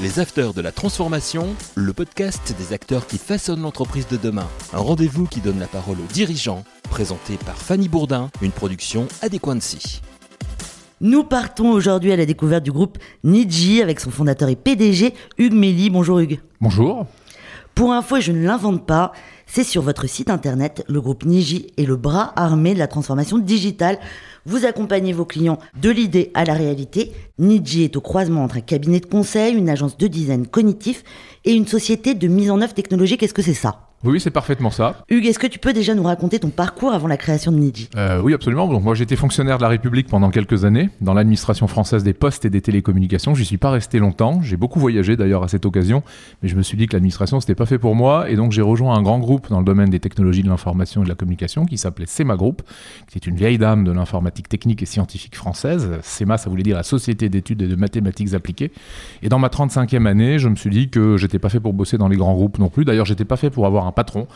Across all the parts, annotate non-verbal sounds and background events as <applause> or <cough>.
Les Acteurs de la Transformation, le podcast des acteurs qui façonnent l'entreprise de demain. Un rendez-vous qui donne la parole aux dirigeants, présenté par Fanny Bourdin, une production Adéquancy. Nous partons aujourd'hui à la découverte du groupe Niji avec son fondateur et PDG Hugues Méli. Bonjour Hugues. Bonjour. Pour info, et je ne l'invente pas, c'est sur votre site internet, le groupe Niji est le bras armé de la transformation digitale. Vous accompagnez vos clients de l'idée à la réalité. Niji est au croisement entre un cabinet de conseil, une agence de design cognitif et une société de mise en œuvre technologique. Est-ce que c'est ça? Oui, c'est parfaitement ça. Hugues, est-ce que tu peux déjà nous raconter ton parcours avant la création de Niji? Euh, Oui, absolument. Donc, moi, j'étais fonctionnaire de la République pendant quelques années dans l'administration française des postes et des télécommunications. J'y suis pas resté longtemps. J'ai beaucoup voyagé d'ailleurs à cette occasion, mais je me suis dit que l'administration c'était pas fait pour moi et donc j'ai rejoint un grand groupe dans le domaine des technologies de l'information et de la communication qui s'appelait SEMA Group, qui est une vieille dame de l'informatique technique et scientifique française. SEMA, ça voulait dire la Société d'études et de mathématiques appliquées. Et dans ma 35e année, je me suis dit que j'étais pas fait pour bosser dans les grands groupes non plus. D'ailleurs, j'étais pas fait pour avoir un patron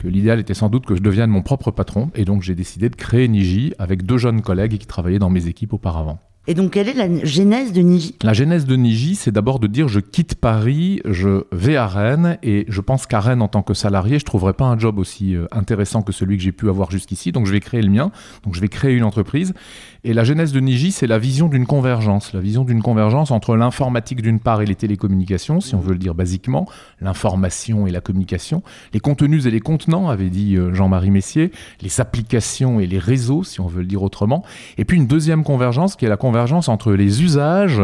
que l'idéal était sans doute que je devienne mon propre patron. Et donc j'ai décidé de créer Niji avec deux jeunes collègues qui travaillaient dans mes équipes auparavant. Et donc, quelle est la genèse de Niji? La genèse de Niji, c'est d'abord de dire je quitte Paris, je vais à Rennes, et je pense qu'à Rennes, en tant que salarié, je ne trouverai pas un job aussi euh, intéressant que celui que j'ai pu avoir jusqu'ici. Donc, je vais créer le mien. Donc, je vais créer une entreprise. Et la genèse de Niji, c'est la vision d'une convergence. La vision d'une convergence entre l'informatique d'une part et les télécommunications, si on veut le dire basiquement, l'information et la communication, les contenus et les contenants, avait dit euh, Jean-Marie Messier, les applications et les réseaux, si on veut le dire autrement. Et puis une deuxième convergence qui est la convergence entre les usages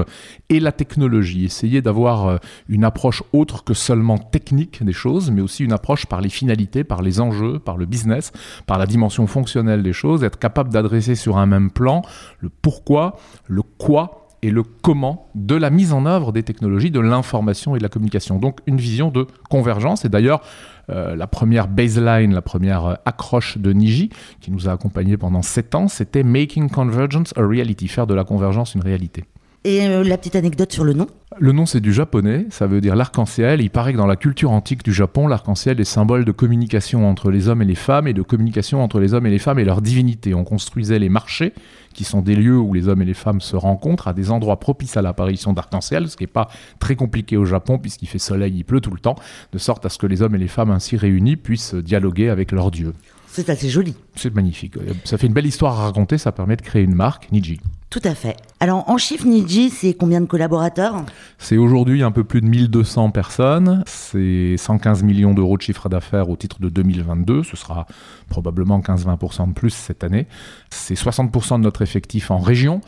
et la technologie. Essayer d'avoir euh, une approche autre que seulement technique des choses, mais aussi une approche par les finalités, par les enjeux, par le business, par la dimension fonctionnelle des choses, être capable d'adresser sur un même plan le pourquoi, le quoi et le comment de la mise en œuvre des technologies, de l'information et de la communication. Donc une vision de convergence. Et d'ailleurs, euh, la première baseline, la première euh, accroche de Niji, qui nous a accompagnés pendant sept ans, c'était Making Convergence a Reality, faire de la convergence une réalité. Et euh, la petite anecdote sur le nom Le nom, c'est du japonais, ça veut dire l'arc-en-ciel. Il paraît que dans la culture antique du Japon, l'arc-en-ciel est symbole de communication entre les hommes et les femmes et de communication entre les hommes et les femmes et leur divinité. On construisait les marchés, qui sont des lieux où les hommes et les femmes se rencontrent, à des endroits propices à l'apparition d'arc-en-ciel, ce qui n'est pas très compliqué au Japon, puisqu'il fait soleil, il pleut tout le temps, de sorte à ce que les hommes et les femmes ainsi réunis puissent dialoguer avec leur dieu. C'est assez joli. C'est magnifique. Ça fait une belle histoire à raconter, ça permet de créer une marque, Niji. Tout à fait. Alors en chiffres, Niji, c'est combien de collaborateurs? C'est aujourd'hui un peu plus de 1200 personnes. C'est 115 millions d'euros de chiffre d'affaires au titre de 2022. Ce sera probablement 15-20% de plus cette année. C'est 60% de notre effectif en région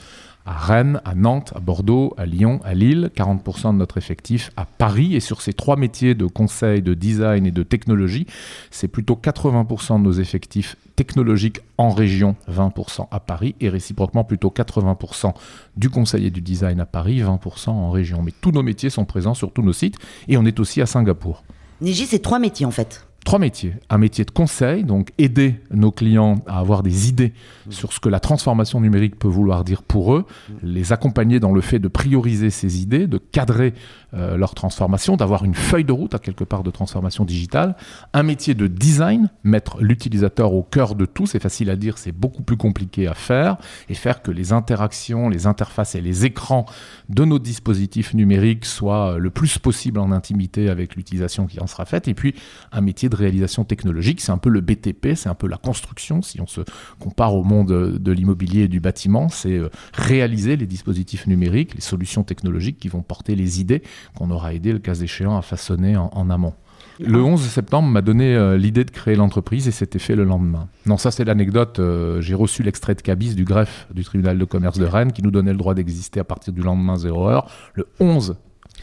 à Rennes, à Nantes, à Bordeaux, à Lyon, à Lille, 40% de notre effectif à Paris. Et sur ces trois métiers de conseil, de design et de technologie, c'est plutôt 80% de nos effectifs technologiques en région, 20% à Paris, et réciproquement plutôt 80% du conseil et du design à Paris, 20% en région. Mais tous nos métiers sont présents sur tous nos sites, et on est aussi à Singapour. Niji, c'est trois métiers en fait trois métiers. Un métier de conseil, donc aider nos clients à avoir des idées sur ce que la transformation numérique peut vouloir dire pour eux, les accompagner dans le fait de prioriser ces idées, de cadrer euh, leur transformation, d'avoir une feuille de route à quelque part de transformation digitale. Un métier de design, mettre l'utilisateur au cœur de tout, c'est facile à dire, c'est beaucoup plus compliqué à faire, et faire que les interactions, les interfaces et les écrans de nos dispositifs numériques soient euh, le plus possible en intimité avec l'utilisation qui en sera faite. Et puis un métier de réalisation technologique. C'est un peu le BTP, c'est un peu la construction. Si on se compare au monde de l'immobilier et du bâtiment, c'est euh, réaliser les dispositifs numériques, les solutions technologiques qui vont porter les idées qu'on aura aidé, le cas échéant, à façonner en, amont. Le 11 septembre m'a donné euh, l'idée de créer l'entreprise et c'était fait le lendemain. Non, ça c'est l'anecdote. Euh, j'ai reçu l'extrait de cabis du greffe du tribunal de commerce de Rennes qui nous donnait le droit d'exister à partir du lendemain 0 heure, le 11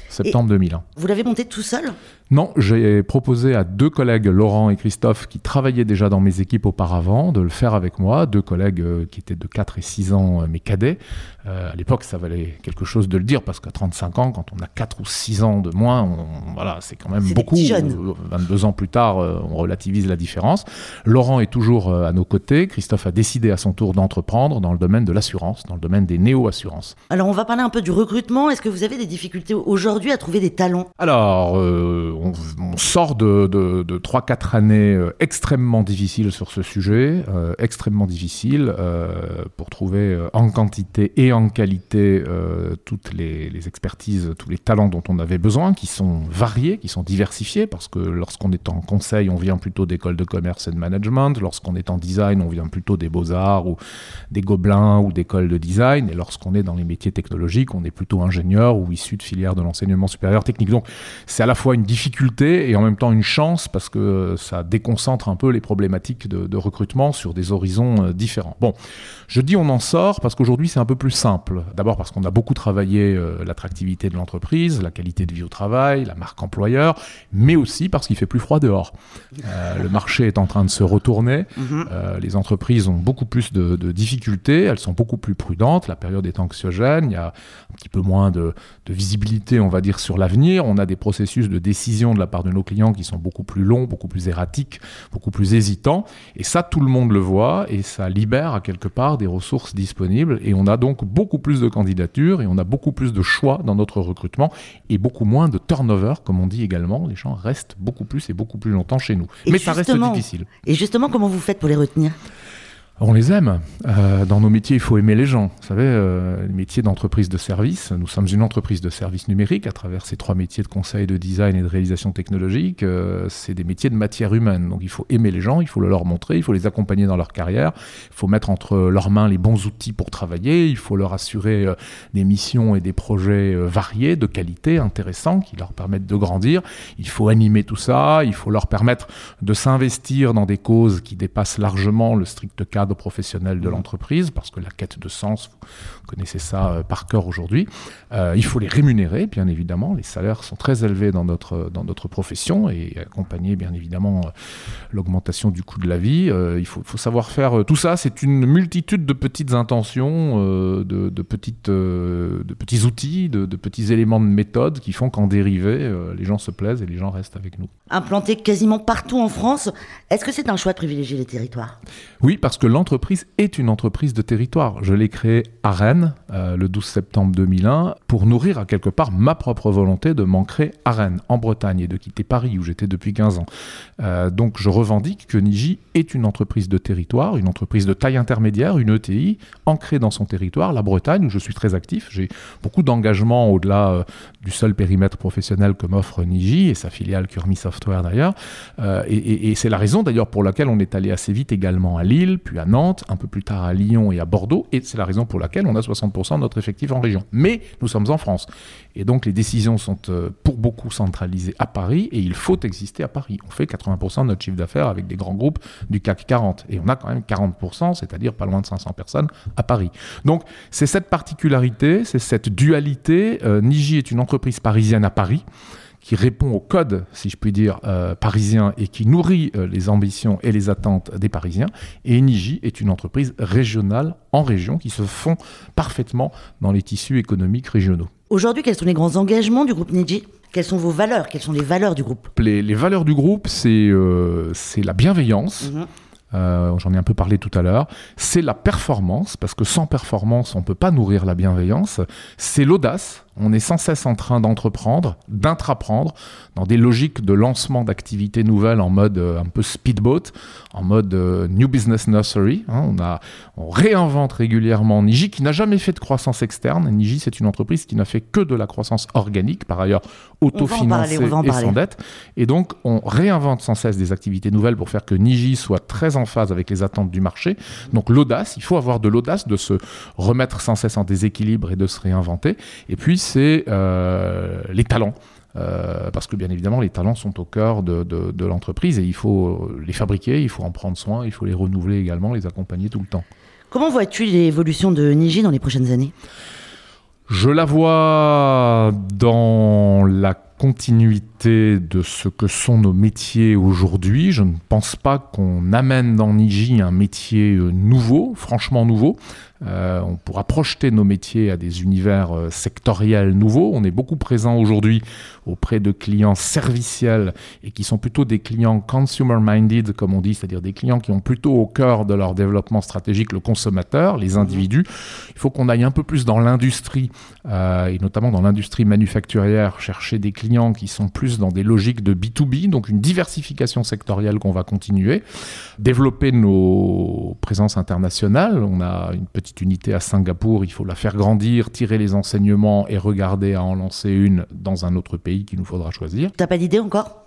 septembre 2001. Vous l'avez monté tout seul? Non, j'ai proposé à deux collègues, Laurent et Christophe, qui travaillaient déjà dans mes équipes auparavant, de le faire avec moi. Deux collègues euh, qui étaient de 4 et 6 ans, euh, mes cadets. Euh, à l'époque, ça valait quelque chose de le dire, parce qu'à 35 ans, quand on a 4 ou 6 ans de moins, voilà, c'est quand même beaucoup. 22 ans plus tard, on relativise la différence. Laurent est toujours à nos côtés. Christophe a décidé à son tour d'entreprendre dans le domaine de l'assurance, dans le domaine des néo-assurances. Alors, on va parler un peu du recrutement. Est-ce que vous avez des difficultés aujourd'hui à trouver des talents? Alors, on, sort de, de, 3-4 années extrêmement difficiles sur ce sujet, extrêmement difficiles pour trouver en quantité et en qualité toutes les, les, expertises, tous les talents dont on avait besoin, qui sont variés, qui sont diversifiés, parce que lorsqu'on est en conseil, on vient plutôt d'écoles de commerce et de management, lorsqu'on est en design, on vient plutôt des beaux-arts ou des gobelins ou d'écoles de design, et lorsqu'on est dans les métiers technologiques, on est plutôt ingénieur ou issu de filières de l'enseignement supérieur technique. Donc c'est à la fois une difficulté et en même temps une chance, parce que ça déconcentre un peu les problématiques de, de recrutement sur des horizons euh, différents. Bon, je dis on en sort parce qu'aujourd'hui c'est un peu plus simple. D'abord parce qu'on a beaucoup travaillé euh, l'attractivité de l'entreprise, la qualité de vie au travail, la marque employeur, mais aussi parce qu'il fait plus froid dehors. Euh, le marché est en train de se retourner, mhm. euh, les entreprises ont beaucoup plus de, difficultés, elles sont beaucoup plus prudentes, la période est anxiogène, il y a un petit peu moins de, de visibilité, on va dire, sur l'avenir, on a des processus de décision de la part de nos clients qui sont beaucoup plus longs, beaucoup plus erratiques, beaucoup plus hésitants, et ça tout le monde le voit, et ça libère à quelque part des ressources disponibles et on a donc beaucoup plus de candidatures et on a beaucoup plus de choix dans notre recrutement et beaucoup moins de turnover, comme on dit également. Les gens restent beaucoup plus et beaucoup plus longtemps chez nous. Mais ça reste difficile. Et justement, comment vous faites pour les retenir? On les aime. Euh, dans nos métiers, il faut aimer les gens. Vous savez, euh, les métiers d'entreprise de service, nous sommes une entreprise de service numérique à travers ces trois métiers de conseil, de design et de réalisation technologique. Euh, c'est des métiers de matière humaine. Donc il faut aimer les gens, il faut le leur montrer, il faut les accompagner dans leur carrière, il faut mettre entre leurs mains les bons outils pour travailler, il faut leur assurer des missions et des projets variés, de qualité, intéressants, qui leur permettent de grandir. Il faut animer tout ça, il faut leur permettre de s'investir dans des causes qui dépassent largement le strict cadre professionnels de mmh. l'entreprise, parce que la quête de sens, vous connaissez ça euh, par cœur aujourd'hui. Euh, il faut les rémunérer, bien évidemment. Les salaires sont très élevés dans notre, dans notre profession et accompagner, bien évidemment, euh, l'augmentation du coût de la vie. il faut, faut, savoir faire tout ça. C'est une multitude de petites intentions, de, de, petites, de petits outils, de, de, petits éléments de méthode qui font qu'en dérivé, les gens se plaisent et les gens restent avec nous. Implanté quasiment partout en France, est-ce que c'est un choix de privilégier les territoires? Oui, parce que l'entreprise est une entreprise de territoire. Je l'ai créée à Rennes euh, le 12 septembre 2001 pour nourrir à quelque part ma propre volonté de m'ancrer à Rennes, en Bretagne, et de quitter Paris où j'étais depuis 15 ans. Euh, donc je revendique que Niji est une entreprise de territoire, une entreprise de taille intermédiaire, une ETI, ancrée dans son territoire, la Bretagne, où je suis très actif. J'ai beaucoup d'engagement au-delà euh, du seul périmètre professionnel que m'offre Niji et sa filiale Curmi Software d'ailleurs. et, et c'est la raison d'ailleurs pour laquelle on est allé assez vite également à Lille, puis à Nantes, un peu plus tard à Lyon et à Bordeaux, et c'est la raison pour laquelle on a 60% de notre effectif en région. Mais nous sommes en France. Et donc les décisions sont euh, pour beaucoup centralisées à Paris, et il faut exister à Paris. On fait 80% de notre chiffre d'affaires avec des grands groupes du CAC 40, et on a quand même 40%, c'est-à-dire pas loin de 500 personnes à Paris. Donc c'est cette particularité, c'est cette dualité. Euh, Niji est une entreprise parisienne à Paris qui répond au code, si je puis dire, euh, parisien et qui nourrit euh, les ambitions et les attentes des Parisiens. Et Enigi est une entreprise régionale en région qui se fond parfaitement dans les tissus économiques régionaux. Aujourd'hui, quels sont les grands engagements du groupe Niji quelles sont vos valeurs? Quelles sont les valeurs du groupe? Les, valeurs du groupe, c'est euh, la bienveillance. Mhm. J'en ai un peu parlé tout à l'heure. C'est la performance, parce que sans performance, on ne peut pas nourrir la bienveillance. C'est l'audace, on est sans cesse en train d'entreprendre, d'intraprendre, dans des logiques de lancement d'activités nouvelles en mode euh, un peu speedboat, en mode euh, New Business Nursery. Hein. on, a, on réinvente régulièrement Niji, qui n'a jamais fait de croissance externe. Niji, c'est une entreprise qui n'a fait que de la croissance organique, par ailleurs autofinancée et sans dette. Et donc, on réinvente sans cesse des activités nouvelles pour faire que Niji soit très en phase avec les attentes du marché. Donc, l'audace, il faut avoir de l'audace de se remettre sans cesse en déséquilibre et de se réinventer. Et puis, c'est euh, les talents. Euh, parce que bien évidemment, les talents sont au cœur de, l'entreprise et il faut les fabriquer, il faut en prendre soin, il faut les renouveler également, les accompagner tout le temps. Comment vois-tu l'évolution de Niji dans les prochaines années? Je la vois dans la continuité de ce que sont nos métiers aujourd'hui. Je ne pense pas qu'on amène dans Niji un métier euh, nouveau, franchement nouveau. Euh, on pourra projeter nos métiers à des univers euh, sectoriels nouveaux. On est beaucoup présent aujourd'hui auprès de clients serviciels et qui sont plutôt des clients consumer-minded, comme on dit, c'est-à-dire des clients qui ont plutôt au cœur de leur développement stratégique le consommateur, les mhm. individus. Il faut qu'on aille un peu plus dans l'industrie, et notamment dans l'industrie manufacturière, chercher des clients clients qui sont plus dans des logiques de B2B, donc une diversification sectorielle qu'on va continuer, développer nos présences internationales. On a une petite unité à Singapour, il faut la faire grandir, tirer les enseignements et regarder à en lancer une dans un autre pays qu'il nous faudra choisir. T'as pas d'idée encore?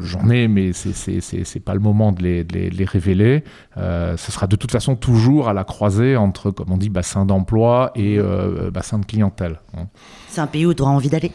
J'en ai, mais c'est pas le moment de les, de les, révéler. Euh, ce sera de toute façon toujours à la croisée entre, comme on dit, bassin d'emploi et euh, bassin de clientèle. Hein. C'est un pays où tu auras envie d'aller?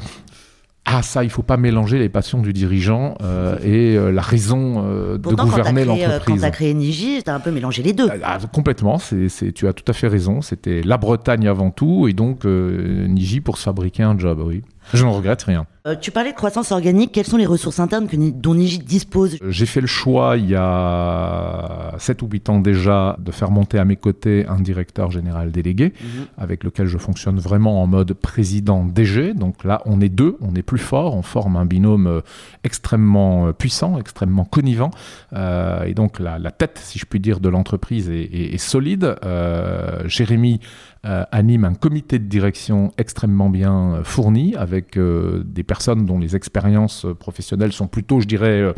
Ah ça, il faut pas mélanger les passions du dirigeant euh, et euh, la raison euh, de gouverner l'entreprise. Quand tu as créé Niji, tu as un peu mélangé les deux. Ah, complètement, c'est, tu as tout à fait raison. C'était la Bretagne avant tout et donc Niji pour se fabriquer un job, oui. Je ne regrette rien. Euh, tu parlais de croissance organique. Quelles sont les ressources internes que, dont Niji dispose euh, J'ai fait le choix il y a 7 ou 8 ans déjà de faire monter à mes côtés un directeur général délégué mhm. avec lequel je fonctionne vraiment en mode président DG. Donc là, on est deux, on est plus fort, on forme un binôme euh, extrêmement puissant, extrêmement connivant. et donc la, tête, si je puis dire, de l'entreprise est, solide. Jérémy anime un comité de direction extrêmement bien euh, fourni avec euh, des personnes dont les expériences professionnelles sont plutôt, je dirais,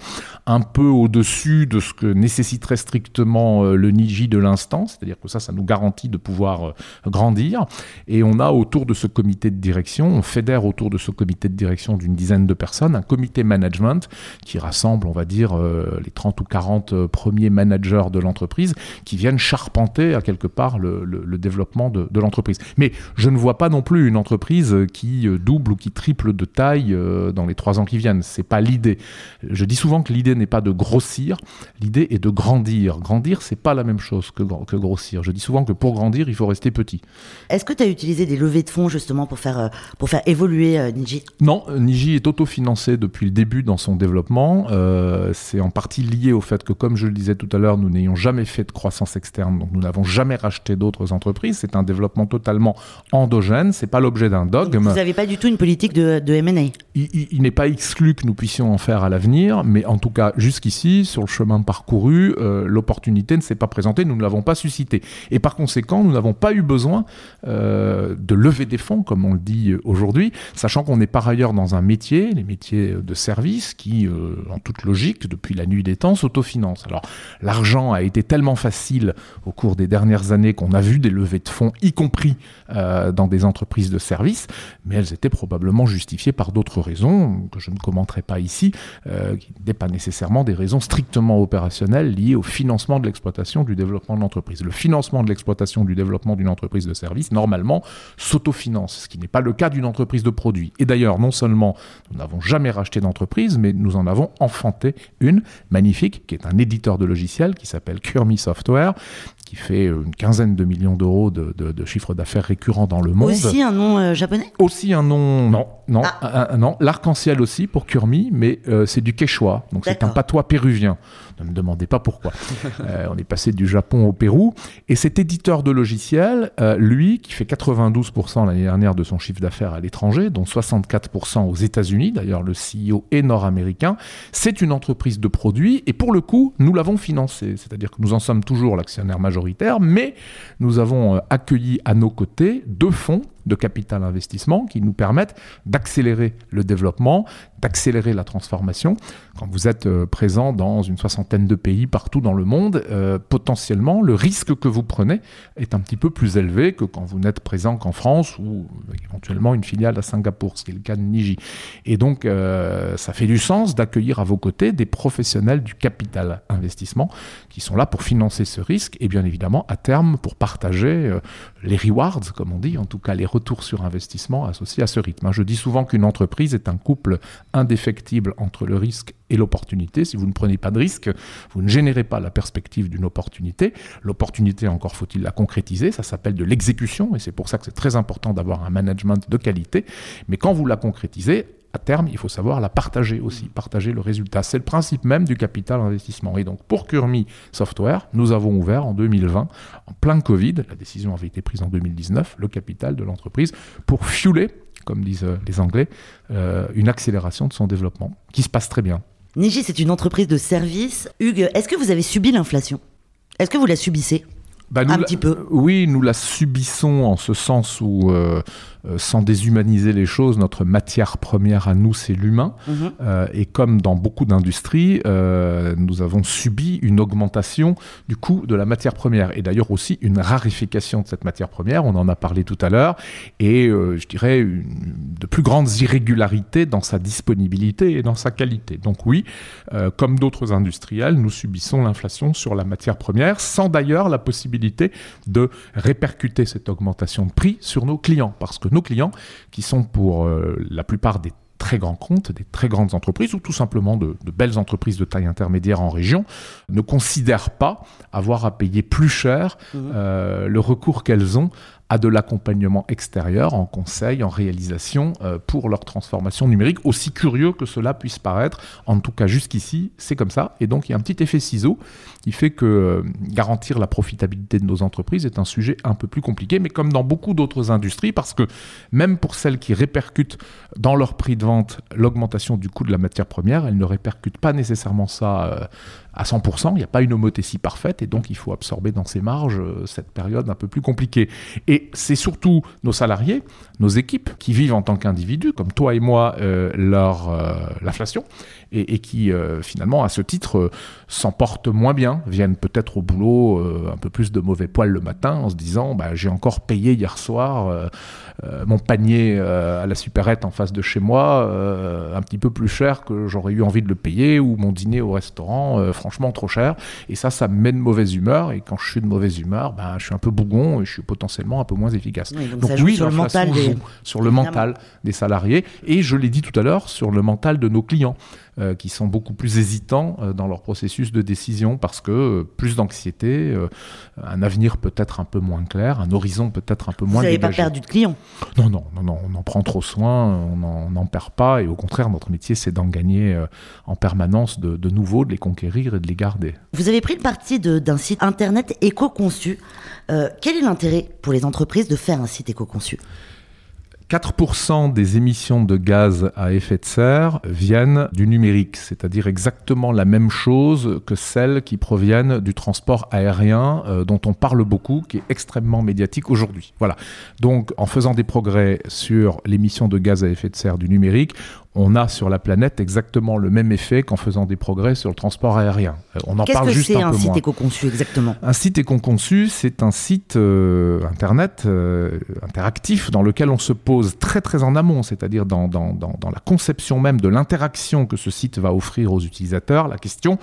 un peu au-dessus de ce que nécessiterait strictement le Niji de l'instant. C'est-à-dire que ça, ça nous garantit de pouvoir grandir. Et on a autour de ce comité de direction, on fédère autour de ce comité de direction d'une dizaine de personnes un comité management qui rassemble, on va dire, les 30 ou 40 premiers managers de l'entreprise qui viennent charpenter à quelque part le, le développement de, de l'entreprise. Mais je ne vois pas non plus une entreprise qui euh, double ou qui triple de taille euh, dans les trois ans qui viennent. C'est pas l'idée. Je dis souvent que l'idée n'est pas de grossir, l'idée est de grandir. Grandir, c'est pas la même chose que, que grossir. Je dis souvent que pour grandir, il faut rester petit. Est-ce que tu as utilisé des levées de fonds justement pour faire, euh, pour faire évoluer Niji? Non, Niji est autofinancé depuis le début dans son développement. c'est en partie lié au fait que, comme je le disais tout à l'heure, nous n'ayons jamais fait de croissance externe, donc nous n'avons jamais racheté d'autres entreprises. C'est un développement totalement endogène. C'est pas l'objet d'un dogme. vous n'avez pas du tout une politique de, de M&A il, n'est pas exclu que nous puissions en faire à l'avenir, mais en tout cas, jusqu'ici, sur le chemin parcouru, euh, l'opportunité ne s'est pas présentée, nous ne l'avons pas suscité. Et par conséquent, nous n'avons pas eu besoin euh, de lever des fonds, comme on le dit aujourd'hui, sachant qu'on est par ailleurs dans un métier, les métiers de service, qui, euh, en toute logique, depuis la nuit des temps, s'autofinancent. Alors, l'argent a été tellement facile au cours des dernières années qu'on a vu des levées de fonds, y compris dans des entreprises de services, mais elles étaient probablement justifiées par d'autres raisons que je ne commenterai pas ici, euh, qui n'est pas nécessairement des raisons strictement opérationnelles liées au financement de l'exploitation du développement de l'entreprise. Le financement de l'exploitation du développement d'une entreprise de service, normalement, s'autofinance, ce qui n'est pas le cas d'une entreprise de produits. Et d'ailleurs, non seulement nous n'avons jamais racheté d'entreprise, mais nous en avons enfanté une magnifique, qui est un éditeur de logiciels qui s'appelle Kurmi Software, qui fait une quinzaine de millions d'euros de, de, chiffre d'affaires récurrent dans le monde. Aussi un nom euh, japonais? Aussi un nom, non, non, ah. non. L'arc-en-ciel aussi pour Kurmi, mais euh, c'est du quechua, donc c'est un patois péruvien. Ne me demandez pas pourquoi. <laughs> Euh, on est passé du Japon au Pérou. Et cet éditeur de logiciels, lui, qui fait 92% l'année dernière de son chiffre d'affaires à l'étranger, dont 64% aux États-Unis, d'ailleurs le CEO est nord-américain, c'est une entreprise de produits. Et pour le coup, nous l'avons financé. C'est-à-dire que nous en sommes toujours l'actionnaire majoritaire mais nous avons euh, accueilli à nos côtés deux fonds de capital investissement qui nous permettent d'accélérer le développement, d'accélérer la transformation. Quand vous êtes euh, présent dans une soixantaine de pays partout dans le monde, euh, potentiellement, le risque que vous prenez est un petit peu plus élevé que quand vous n'êtes présent qu'en France ou éventuellement une filiale à Singapour, ce qui est le cas de Niji. Et donc, euh, ça fait du sens d'accueillir à vos côtés des professionnels du capital investissement qui sont là pour financer ce risque et bien évidemment, à terme, pour partager les rewards, comme on dit, en tout cas les retours sur investissement associés à ce rythme. Je dis souvent qu'une entreprise est un couple indéfectible entre le risque et l'opportunité. Si vous ne prenez pas de risque, vous ne générez pas la perspective d'une opportunité. L'opportunité, encore faut-il la concrétiser, ça s'appelle de l'exécution, et c'est pour ça que c'est très important d'avoir un management de qualité. Mais quand vous la concrétisez, à terme, il faut savoir la partager aussi, partager le résultat. C'est le principe même du capital investissement. Et donc, pour Kurmi Software, nous avons ouvert en 2020, en plein Covid, la décision avait été prise en 2019, le capital de l'entreprise pour fueler, comme disent euh, les Anglais, euh, une accélération de son développement, qui se passe très bien. Niji, c'est une entreprise de service. Hugues, est-ce que vous avez subi l'inflation? Est-ce que vous la subissez? Bah, un petit peu. Oui, nous la subissons en ce sens où euh, euh, sans déshumaniser les choses, notre matière première à nous, c'est l'humain. Mhm. Euh, et comme dans beaucoup d'industries, euh, nous avons subi une augmentation du coût de la matière première. Et d'ailleurs aussi une rarification de cette matière première, on en a parlé tout à l'heure, et je dirais une- de plus grandes irrégularités dans sa disponibilité et dans sa qualité. Donc oui, comme d'autres industriels, nous subissons l'inflation sur la matière première, sans d'ailleurs la possibilité de répercuter cette augmentation de prix sur nos clients. Parce que nos clients, qui sont pour euh, la plupart des très grands comptes, des très grandes entreprises ou tout simplement de, de belles entreprises de taille intermédiaire en région, ne considèrent pas avoir à payer plus cher Mhm. euh, le recours qu'elles ont à de l'accompagnement extérieur en conseil, en réalisation euh, pour leur transformation numérique, aussi curieux que cela puisse paraître. En tout cas, jusqu'ici, c'est comme ça. Et donc, il y a un petit effet ciseau qui fait que euh, garantir la profitabilité de nos entreprises est un sujet un peu plus compliqué, mais comme dans beaucoup d'autres industries, parce que même pour celles qui répercutent dans leur prix de vente l'augmentation du coût de la matière première, elles ne répercutent pas nécessairement ça euh, à 100%. Il n'y a pas une homothétie parfaite, et donc il faut absorber dans ces marges euh, cette période un peu plus compliquée. Et c'est surtout nos salariés, nos équipes, qui vivent en tant qu'individus, comme toi et moi, leur, l'inflation, et, et qui euh, finalement, à ce titre, euh, s'en portent moins bien, viennent peut-être au boulot euh, un peu plus de mauvais poil le matin, en se disant bah, j'ai encore payé hier soir euh, euh, mon panier euh, à la supérette en face de chez moi euh, un petit peu plus cher que j'aurais eu envie de le payer, ou mon dîner au restaurant euh, franchement trop cher. Et ça, ça me met de mauvaise humeur, et quand je suis de mauvaise humeur, ben, je suis un peu bougon et je suis potentiellement un peu moins efficace. Oui, donc oui, sur le mental des- joue sur le mental des salariés et je l'ai dit tout à l'heure sur le mental de nos clients euh, qui sont beaucoup plus hésitants euh, dans leur processus de décision parce que euh, plus d'anxiété, un avenir peut-être un peu moins clair, un horizon peut-être un peu Vous moins n'avez pas perdu de clients. Non, non, non, non, on en prend trop soin, on n'en perd pas et au contraire notre métier c'est d'en gagner en permanence de, de nouveaux, de les conquérir et de les garder. Vous avez pris le parti d'un site internet éco-conçu. Quel est l'intérêt pour les entreprises de faire un site éco-conçu? 4% des émissions de gaz à effet de serre viennent du numérique, c'est-à-dire exactement la même chose que celles qui proviennent du transport aérien euh, dont on parle beaucoup, qui est extrêmement médiatique aujourd'hui. Voilà. Donc en faisant des progrès sur l'émission de gaz à effet de serre du numérique, on a sur la planète exactement le même effet qu'en faisant des progrès sur le transport aérien. Euh, on en Qu'est-ce parle que juste c'est un un peu site moins. éco-conçu exactement? Un site éco-conçu, c'est un site euh, internet euh, interactif dans lequel on se pose très très en amont, c'est-à-dire dans, dans, dans, dans la conception même de l'interaction que ce site va offrir aux utilisateurs, la question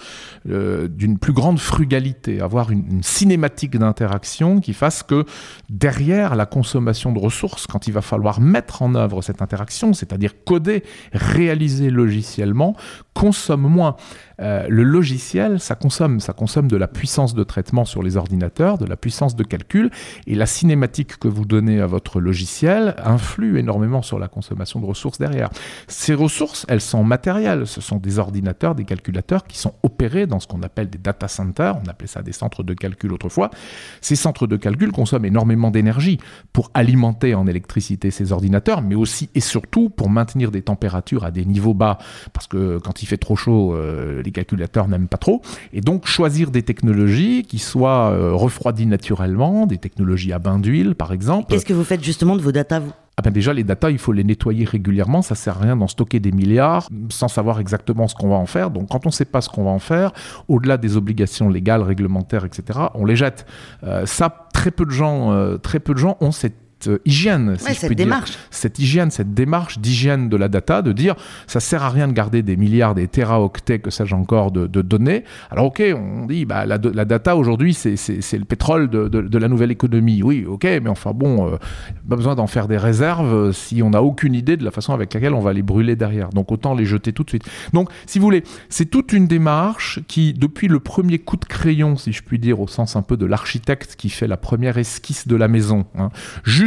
euh, d'une plus grande frugalité, avoir une, une cinématique d'interaction qui fasse que derrière la consommation de ressources, quand il va falloir mettre en œuvre cette interaction, c'est-à-dire coder, réaliser logiciellement, consomme moins. Euh, le logiciel, ça consomme, ça consomme de la puissance de traitement sur les ordinateurs, de la puissance de calcul, et la cinématique que vous donnez à votre logiciel influe énormément sur la consommation de ressources derrière. Ces ressources, elles sont matérielles. Ce sont des ordinateurs, des calculateurs qui sont opérés dans ce qu'on appelle des data centers. On appelait ça des centres de calcul autrefois. Ces centres de calcul consomment énormément d'énergie pour alimenter en électricité ces ordinateurs, mais aussi et surtout pour maintenir des températures à des niveaux bas, parce que quand il fait trop chaud, euh, les calculateurs n'aiment pas trop. Et donc choisir des technologies qui soient euh, refroidies naturellement, des technologies à bain d'huile par exemple. Qu'est-ce que vous faites justement de vos datas, vous? Ah ben déjà, les datas, il faut les nettoyer régulièrement. Ça sert à rien d'en stocker des milliards sans savoir exactement ce qu'on va en faire. Donc, quand on ne sait pas ce qu'on va en faire, au-delà des obligations légales, réglementaires, etc., on les jette. Euh, ça, très peu de gens, euh, très peu de gens ont cette euh, hygiène, si Ouais, je cette puis dire démarche. cette hygiène, cette démarche d'hygiène de la data, de dire ça sert à rien de garder des milliards, des téraoctets, que sais-je encore, de, de données. Alors ok, on dit bah, la, la data aujourd'hui c'est, c'est, c'est le pétrole de, de, de la nouvelle économie. Oui, ok, mais enfin bon, euh, pas besoin d'en faire des réserves euh, si on n'a aucune idée de la façon avec laquelle on va les brûler derrière. Donc autant les jeter tout de suite. Donc si vous voulez, c'est toute une démarche qui, depuis le premier coup de crayon, si je puis dire, au sens un peu de l'architecte qui fait la première esquisse de la maison, hein,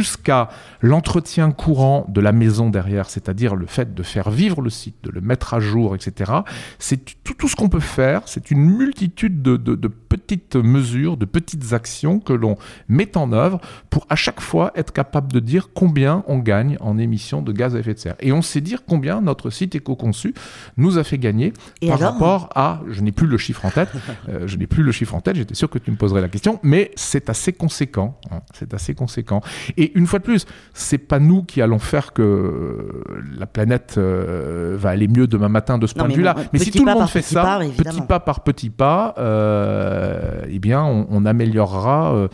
jusqu'à l'entretien courant de la maison derrière, c'est-à-dire le fait de faire vivre le site, de le mettre à jour, etc. C'est tout, tout ce qu'on peut faire, c'est une multitude de, de- de petites mesures, de petites actions que l'on met en œuvre pour à chaque fois être capable de dire combien on gagne en émissions de gaz à effet de serre. Et on sait dire combien notre site éco-conçu nous a fait gagner Et par alors? rapport à, je n'ai plus le chiffre en tête, <laughs> euh, je n'ai plus le chiffre en tête, j'étais sûr que tu me poserais la question, mais c'est assez conséquent, hein, c'est assez conséquent. Et Et une fois de plus, c'est pas nous qui allons faire que la planète euh, va aller mieux demain matin de ce point de vue-là. Mais si tout le monde fait ça, petit pas par petit pas, euh, eh bien, on, améliorera. Euh,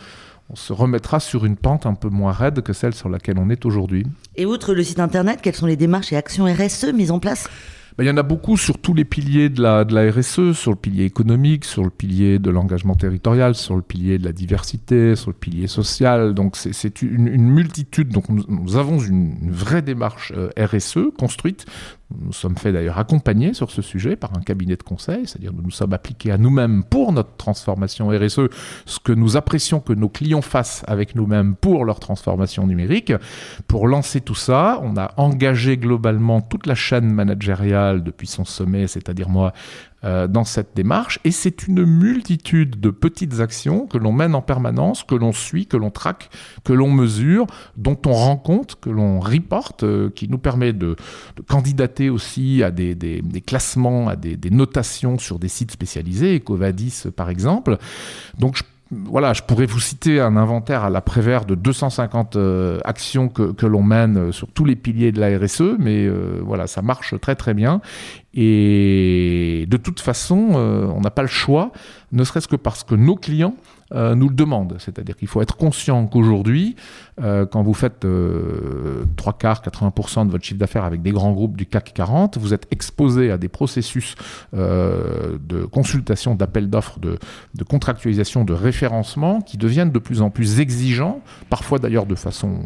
on se remettra sur une pente un peu moins raide que celle sur laquelle on est aujourd'hui. Et outre le site internet, quelles sont les démarches et actions RSE mises en place? Ben, il y en a beaucoup sur tous les piliers de la, de la RSE, sur le pilier économique, sur le pilier de l'engagement territorial, sur le pilier de la diversité, sur le pilier social. Donc c'est une, une, multitude. Donc nous, avons une, une, vraie démarche euh, RSE construite nous sommes fait d'ailleurs accompagner sur ce sujet par un cabinet de conseil, c'est-à-dire que nous sommes appliqués à nous-mêmes pour notre transformation RSE, ce que nous apprécions que nos clients fassent avec nous-mêmes pour leur transformation numérique. Pour lancer tout ça, on a engagé globalement toute la chaîne managériale depuis son sommet, c'est-à-dire moi, euh, dans cette démarche. Et c'est une multitude de petites actions que l'on mène en permanence, que l'on suit, que l'on traque, que l'on mesure, dont on rend compte, que l'on reporte, euh, qui nous permet de, candidater aussi à des, classements, à des, notations sur des sites spécialisés, Ecovadis par exemple. Donc voilà, je pourrais vous citer un inventaire à la Prévert de 250 euh, actions que, l'on mène sur tous les piliers de la RSE, mais voilà, ça marche très très bien. Et de toute façon, on n'a pas le choix, ne serait-ce que parce que nos clients euh, nous le demande. C'est-à-dire qu'il faut être conscient qu'aujourd'hui, euh, quand vous faites euh, 3 quarts, 80% de votre chiffre d'affaires avec des grands groupes du CAC 40, vous êtes exposé à des processus euh, de consultation, d'appel d'offres, de, contractualisation, de référencement qui deviennent de plus en plus exigeants, parfois d'ailleurs de façon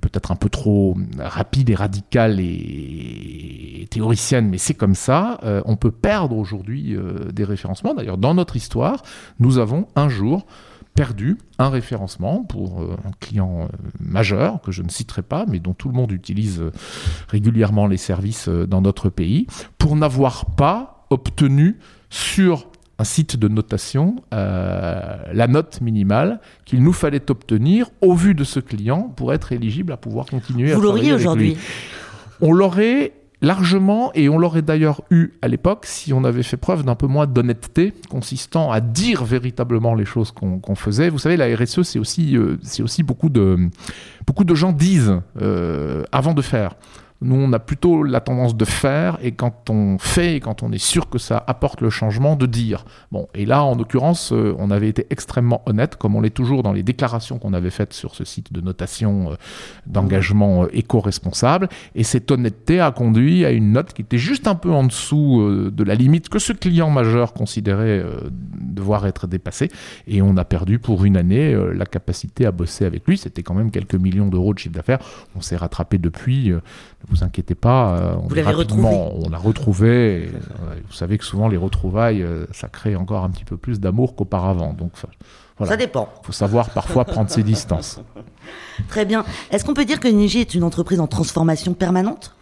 peut-être un peu trop rapide et radicale et, théoricienne, mais c'est comme ça. Euh, on peut perdre aujourd'hui euh, des référencements. D'ailleurs, dans notre histoire, nous avons un jour perdu un référencement pour euh, un client majeur que je ne citerai pas, mais dont tout le monde utilise régulièrement les services dans notre pays, pour n'avoir pas obtenu sur un site de notation euh, la note minimale qu'il nous fallait obtenir au vu de ce client pour être éligible à pouvoir continuer Vous l'auriez aujourd'hui On l'aurait largement, et on l'aurait d'ailleurs eu à l'époque si on avait fait preuve d'un peu moins d'honnêteté, consistant à dire véritablement les choses qu'on faisait. Vous savez, la RSE, c'est aussi, euh, c'est aussi beaucoup de, beaucoup de gens disent euh, avant de faire. Nous, on a plutôt la tendance de faire, et quand on fait, et quand on est sûr que ça apporte le changement, de dire. Bon, et là, en l'occurrence, euh, on avait été extrêmement honnête, comme on l'est toujours dans les déclarations qu'on avait faites sur ce site de notation euh, d'engagement euh, éco-responsable, et cette honnêteté a conduit à une note qui était juste un peu en dessous de la limite que ce client majeur considérait devoir être dépassé, et on a perdu pour une année la capacité à bosser avec lui. C'était quand même quelques millions d'euros de chiffre d'affaires. On s'est rattrapé depuis vous inquiétez pas. Euh, on vous l'avez retrouvé On l'a retrouvé. vous savez que souvent, les retrouvailles, euh, ça crée encore un petit peu plus d'amour qu'auparavant. Donc, Ça dépend. Il faut savoir parfois prendre ses distances. <laughs> Très bien. Est-ce qu'on peut dire que Niji est une entreprise en transformation permanente?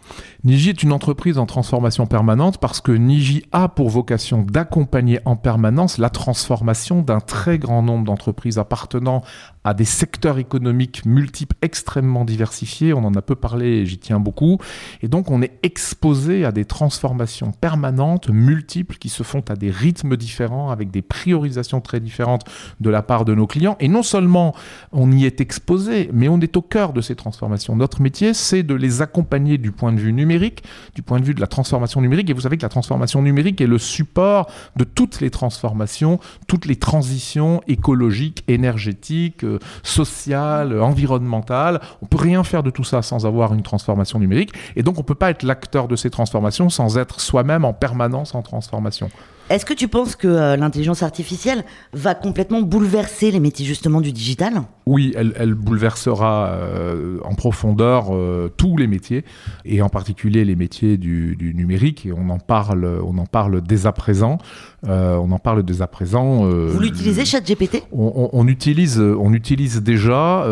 Niji est une entreprise en transformation permanente parce que Niji a pour vocation d'accompagner en permanence la transformation d'un très grand nombre d'entreprises appartenant à des secteurs économiques multiples extrêmement diversifiés. On en a peu parlé, j'y tiens beaucoup. Et donc on est exposé à des transformations permanentes, multiples, qui se font à des rythmes différents, avec des priorisations très différentes de la part de nos clients. Et non seulement on y est exposé, mais on est au cœur de ces transformations. Notre métier, c'est de les accompagner du point de vue numérique, du point de vue de la transformation numérique. Et vous savez que la transformation numérique est le support de toutes les transformations, toutes les transitions écologiques, énergétiques, euh, sociales, environnementales. On peut rien faire de tout ça sans avoir une transformation numérique. Et donc, on peut pas être l'acteur de ces transformations sans être soi-même en permanence en transformation. Est-ce que tu penses que euh, l'intelligence artificielle va complètement bouleverser les métiers justement du digital? Oui, elle, bouleversera euh, en profondeur euh, tous les métiers, et en particulier les métiers du, numérique, et on en parle, on en parle dès à présent. On en parle dès à présent. Vous l'utilisez, ChatGPT? on, on, utilise, on utilise déjà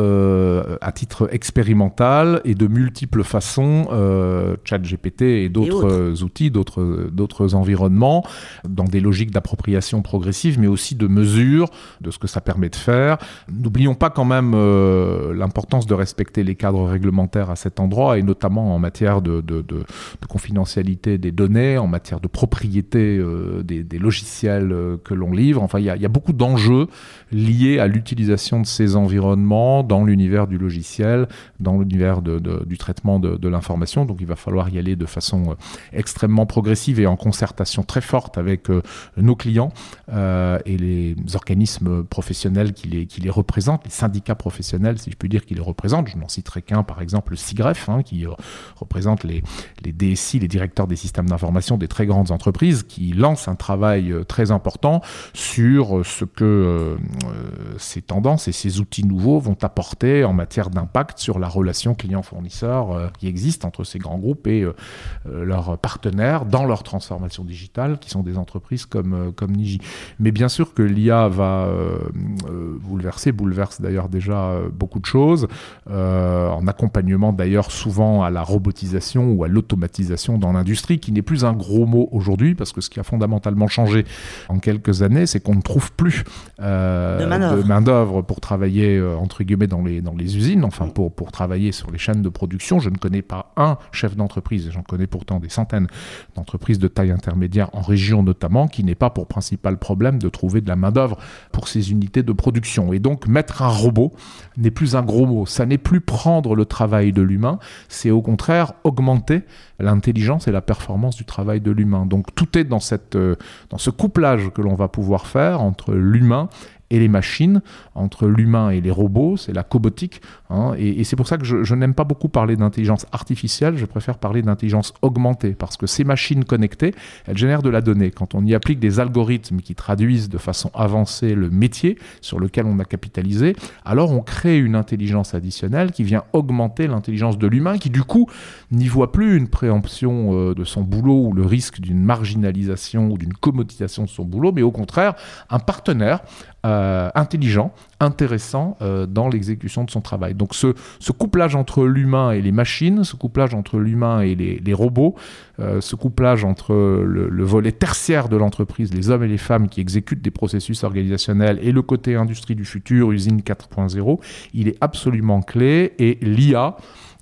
à titre expérimental et de multiples façons ChatGPT et d'autres outils, d'autres environnements dans des logiques d'appropriation progressive, mais aussi de mesure de ce que ça permet de faire. N'oublions pas quand même euh, l'importance de respecter les cadres réglementaires à cet endroit, et notamment en matière de, de, de, de confidentialité des données, en matière de propriété euh, des, des, logiciels euh, que l'on livre. Enfin, il y, a beaucoup d'enjeux liés à l'utilisation de ces environnements dans l'univers du logiciel, dans l'univers du traitement de, l'information. Donc, il va falloir y aller de façon extrêmement progressive et en concertation très forte avec nos clients et les organismes professionnels qui les, qui les représentent, les syndicats professionnels, si je puis dire, qui les représentent. Je n'en citerai qu'un, par exemple, le SIGREF, hein, qui euh, représente les, les DSI, les directeurs des systèmes d'information des très grandes entreprises, qui lance un travail euh, très important sur ce que euh, ces tendances et ces outils nouveaux vont apporter en matière d'impact sur la relation client-fournisseur qui existe entre ces grands groupes et leurs partenaires dans leur transformation digitale, qui sont des entreprises comme, comme Niji. Mais bien sûr que l'IA va bouleverser, bouleverse d'ailleurs déjà euh, beaucoup de choses, euh, en accompagnement d'ailleurs souvent à la robotisation ou à l'automatisation dans l'industrie, qui n'est plus un gros mot aujourd'hui, parce que ce qui a fondamentalement changé en quelques années, c'est qu'on ne trouve plus euh, de main-d'œuvre pour travailler, entre guillemets, dans les, dans les usines, enfin pour, pour travailler sur les chaînes de production. Je ne connais pas un chef d'entreprise, j'en connais pourtant des centaines d'entreprises de taille intermédiaire en région notamment, qui n'est pas pour principal problème de trouver de la main-d'œuvre pour ces unités de production. Et donc mettre un robot n'est plus un gros mot. Ça n'est plus prendre le travail de l'humain, c'est au contraire augmenter l'intelligence et la performance du travail de l'humain. Donc tout est dans, cette, euh, dans ce couplage que l'on va pouvoir faire entre l'humain et les machines, entre l'humain et les robots, c'est la cobotique. Hein, et, c'est pour ça que je, je n'aime pas beaucoup parler d'intelligence artificielle, je préfère parler d'intelligence augmentée, parce que ces machines connectées, elles génèrent de la donnée. Quand on y applique des algorithmes qui traduisent de façon avancée le métier sur lequel on a capitalisé, alors on crée une intelligence additionnelle qui vient augmenter l'intelligence de l'humain, qui du coup n'y voit plus une préemption euh, de son boulot ou le risque d'une marginalisation ou d'une commodisation de son boulot, mais au contraire un partenaire euh, intelligent, intéressant euh, dans l'exécution de son travail. Donc ce, couplage entre l'humain et les machines, ce couplage entre l'humain et les, les robots, euh, ce couplage entre le, le volet tertiaire de l'entreprise, les hommes et les femmes qui exécutent des processus organisationnels, et le côté industrie du futur, usine 4.0, il est absolument clé. Et l'IA,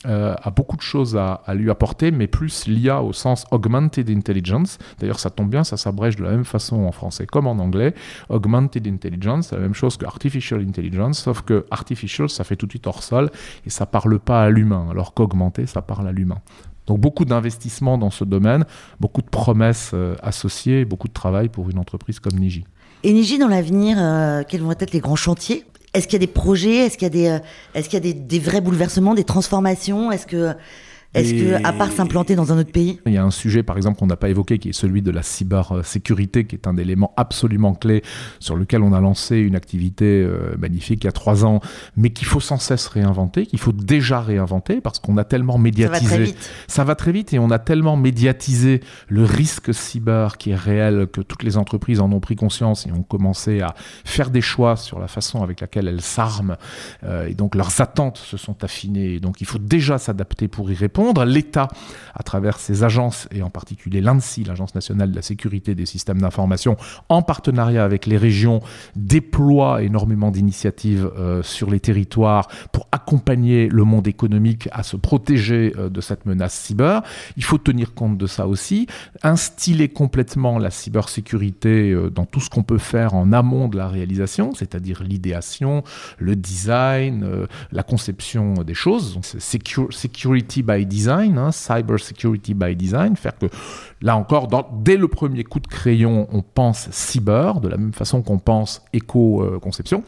euh, a beaucoup de choses à, lui apporter, mais plus l'IA au sens augmented intelligence. D'ailleurs, ça tombe bien, ça s'abrège de la même façon en français comme en anglais. Augmented intelligence, c'est la même chose que artificial intelligence, sauf que artificial, ça fait tout de suite hors sol et ça parle pas à l'humain, alors qu'augmenté, ça parle à l'humain. Donc beaucoup d'investissements dans ce domaine, beaucoup de promesses euh, associées, beaucoup de travail pour une entreprise comme Niji. Et Niji, dans l'avenir, euh, quels vont être les grands chantiers est-ce qu'il y a des projets? Est-ce qu'il y a des, euh, est-ce qu'il y a des, des, vrais bouleversements, des transformations? Est-ce que est-ce que, à part s'implanter dans un autre pays Il y a un sujet, par exemple, qu'on n'a pas évoqué, qui est celui de la cybersécurité, qui est un élément absolument clé sur lequel on a lancé une activité euh, magnifique il y a trois ans, mais qu'il faut sans cesse réinventer, qu'il faut déjà réinventer, parce qu'on a tellement médiatisé. Ça va très vite. Ça va très vite et on a tellement médiatisé le risque cyber qui est réel que toutes les entreprises en ont pris conscience et ont commencé à faire des choix sur la façon avec laquelle elles s'arment. Euh, et donc leurs attentes se sont affinées. Donc il faut déjà s'adapter pour y répondre L'État, à travers ses agences, et en particulier l'ANSI, l'Agence nationale de la sécurité des systèmes d'information, en partenariat avec les régions, déploie énormément d'initiatives euh, sur les territoires pour accompagner le monde économique à se protéger euh, de cette menace cyber. Il faut tenir compte de ça aussi, instiller complètement la cybersécurité euh, dans tout ce qu'on peut faire en amont de la réalisation, c'est-à-dire l'idéation, le design, la conception des choses. Donc, security by design, hein, cyber security by design, faire que là encore, dès le premier coup de crayon, on pense cyber, de la même façon qu'on pense éco-conception.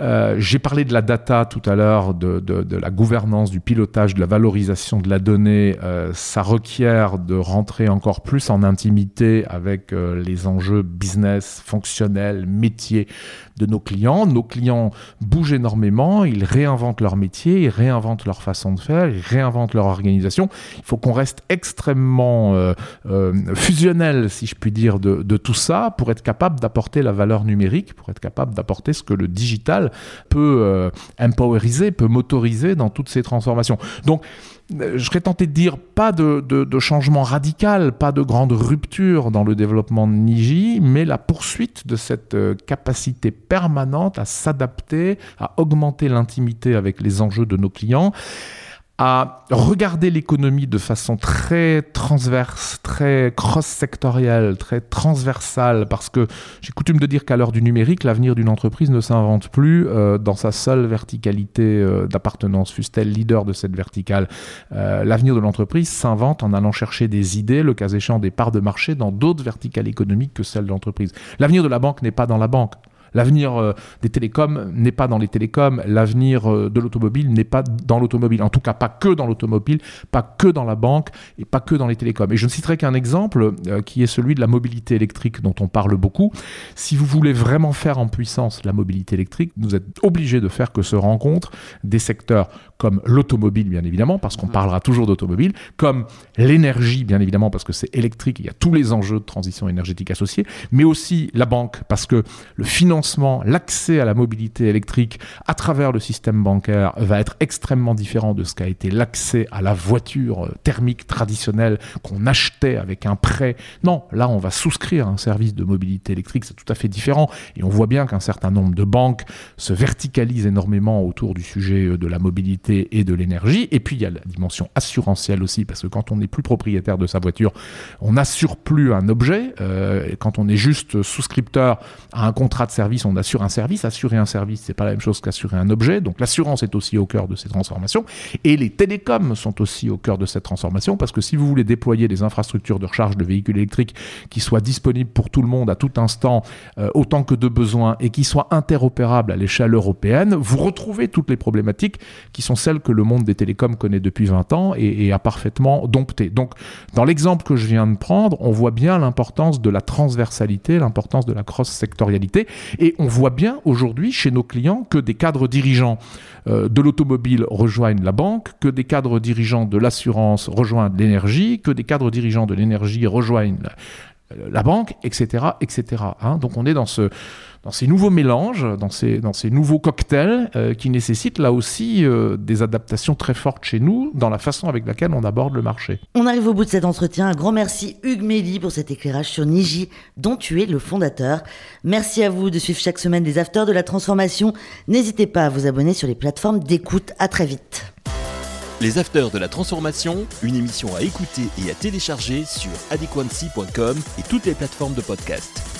Euh, J'ai parlé de la data tout à l'heure, de, la gouvernance, du pilotage, de la valorisation de la donnée. Euh, ça requiert de rentrer encore plus en intimité avec euh, les enjeux business, fonctionnels, métiers de nos clients. Nos clients bougent énormément, ils réinventent leur métier, ils réinventent leur façon de faire, ils réinventent leur organisation. Il faut qu'on reste extrêmement euh, euh, fusionnel, si je puis dire, de, tout ça pour être capable d'apporter la valeur numérique, pour être capable d'apporter ce que le digital peut euh, empoweriser, peut motoriser dans toutes ces transformations. Donc, je serais tenté de dire pas de, changement radical, pas de grande rupture dans le développement de Niji, mais la poursuite de cette euh, capacité permanente à s'adapter, à augmenter l'intimité avec les enjeux de nos clients à regarder l'économie de façon très transverse, très cross-sectorielle, très transversale, parce que j'ai coutume de dire qu'à l'heure du numérique, l'avenir d'une entreprise ne s'invente plus euh, dans sa seule verticalité euh, d'appartenance, fût-elle leader de cette verticale. Euh, l'avenir de l'entreprise s'invente en allant chercher des idées, le cas échéant des parts de marché, dans d'autres verticales économiques que celles de l'entreprise. L'avenir de la banque n'est pas dans la banque. L'avenir euh, des télécoms n'est pas dans les télécoms, l'avenir euh, de l'automobile n'est pas dans l'automobile, en tout cas pas que dans l'automobile, pas que dans la banque et pas que dans les télécoms. Et je ne citerai qu'un exemple euh, qui est celui de la mobilité électrique dont on parle beaucoup. Si vous voulez vraiment faire en puissance la mobilité électrique, vous êtes obligé de faire que se rencontrent des secteurs comme l'automobile, bien évidemment, parce qu'on mmh. parlera toujours d'automobile, comme l'énergie, bien évidemment, parce que c'est électrique, il y a tous les enjeux de transition énergétique associés, mais aussi la banque, parce que le financement, l'accès à la mobilité électrique à travers le système bancaire va être extrêmement différent de ce qu'a été l'accès à la voiture euh, thermique traditionnelle qu'on achetait avec un prêt. Non, là, on va souscrire un service de mobilité électrique, c'est tout à fait différent, et on voit bien qu'un certain nombre de banques se verticalisent énormément autour du sujet euh, de la mobilité et de l'énergie. Et puis il y a la dimension assurantielle aussi, parce que quand on n'est plus propriétaire de sa voiture, on n'assure plus un objet. Euh, quand on est juste souscripteur à un contrat de service, on assure un service. Assurer un service, c'est pas la même chose qu'assurer un objet. Donc l'assurance est aussi au cœur de ces transformations. Et les télécoms sont aussi au cœur de cette transformation, parce que si vous voulez déployer des infrastructures de recharge de véhicules électriques qui soient disponibles pour tout le monde à tout instant, euh, autant que de besoin, et qui soient interopérables à l'échelle européenne, vous retrouvez toutes les problématiques qui sont celle que le monde des télécoms connaît depuis 20 ans et, a parfaitement dompté. Donc, dans l'exemple que je viens de prendre, on voit bien l'importance de la transversalité, l'importance de la cross-sectorialité, et on voit bien aujourd'hui chez nos clients que des cadres dirigeants euh, de l'automobile rejoignent la banque, que des cadres dirigeants de l'assurance rejoignent l'énergie, que des cadres dirigeants de l'énergie rejoignent la, banque, etc., etc. Hein. Donc, on est dans ce dans ces nouveaux mélanges, dans ces, dans ces nouveaux cocktails euh, qui nécessitent là aussi euh, des adaptations très fortes chez nous dans la façon avec laquelle on aborde le marché. On arrive au bout de cet entretien. Un grand merci Hugues Méli pour cet éclairage sur Niji dont tu es le fondateur. Merci à vous de suivre chaque semaine des Afters de la Transformation. N'hésitez pas à vous abonner sur les plateformes d'écoute. À très vite. Les Afters de la Transformation, une émission à écouter et à télécharger sur adequancy.com et toutes les plateformes de podcast.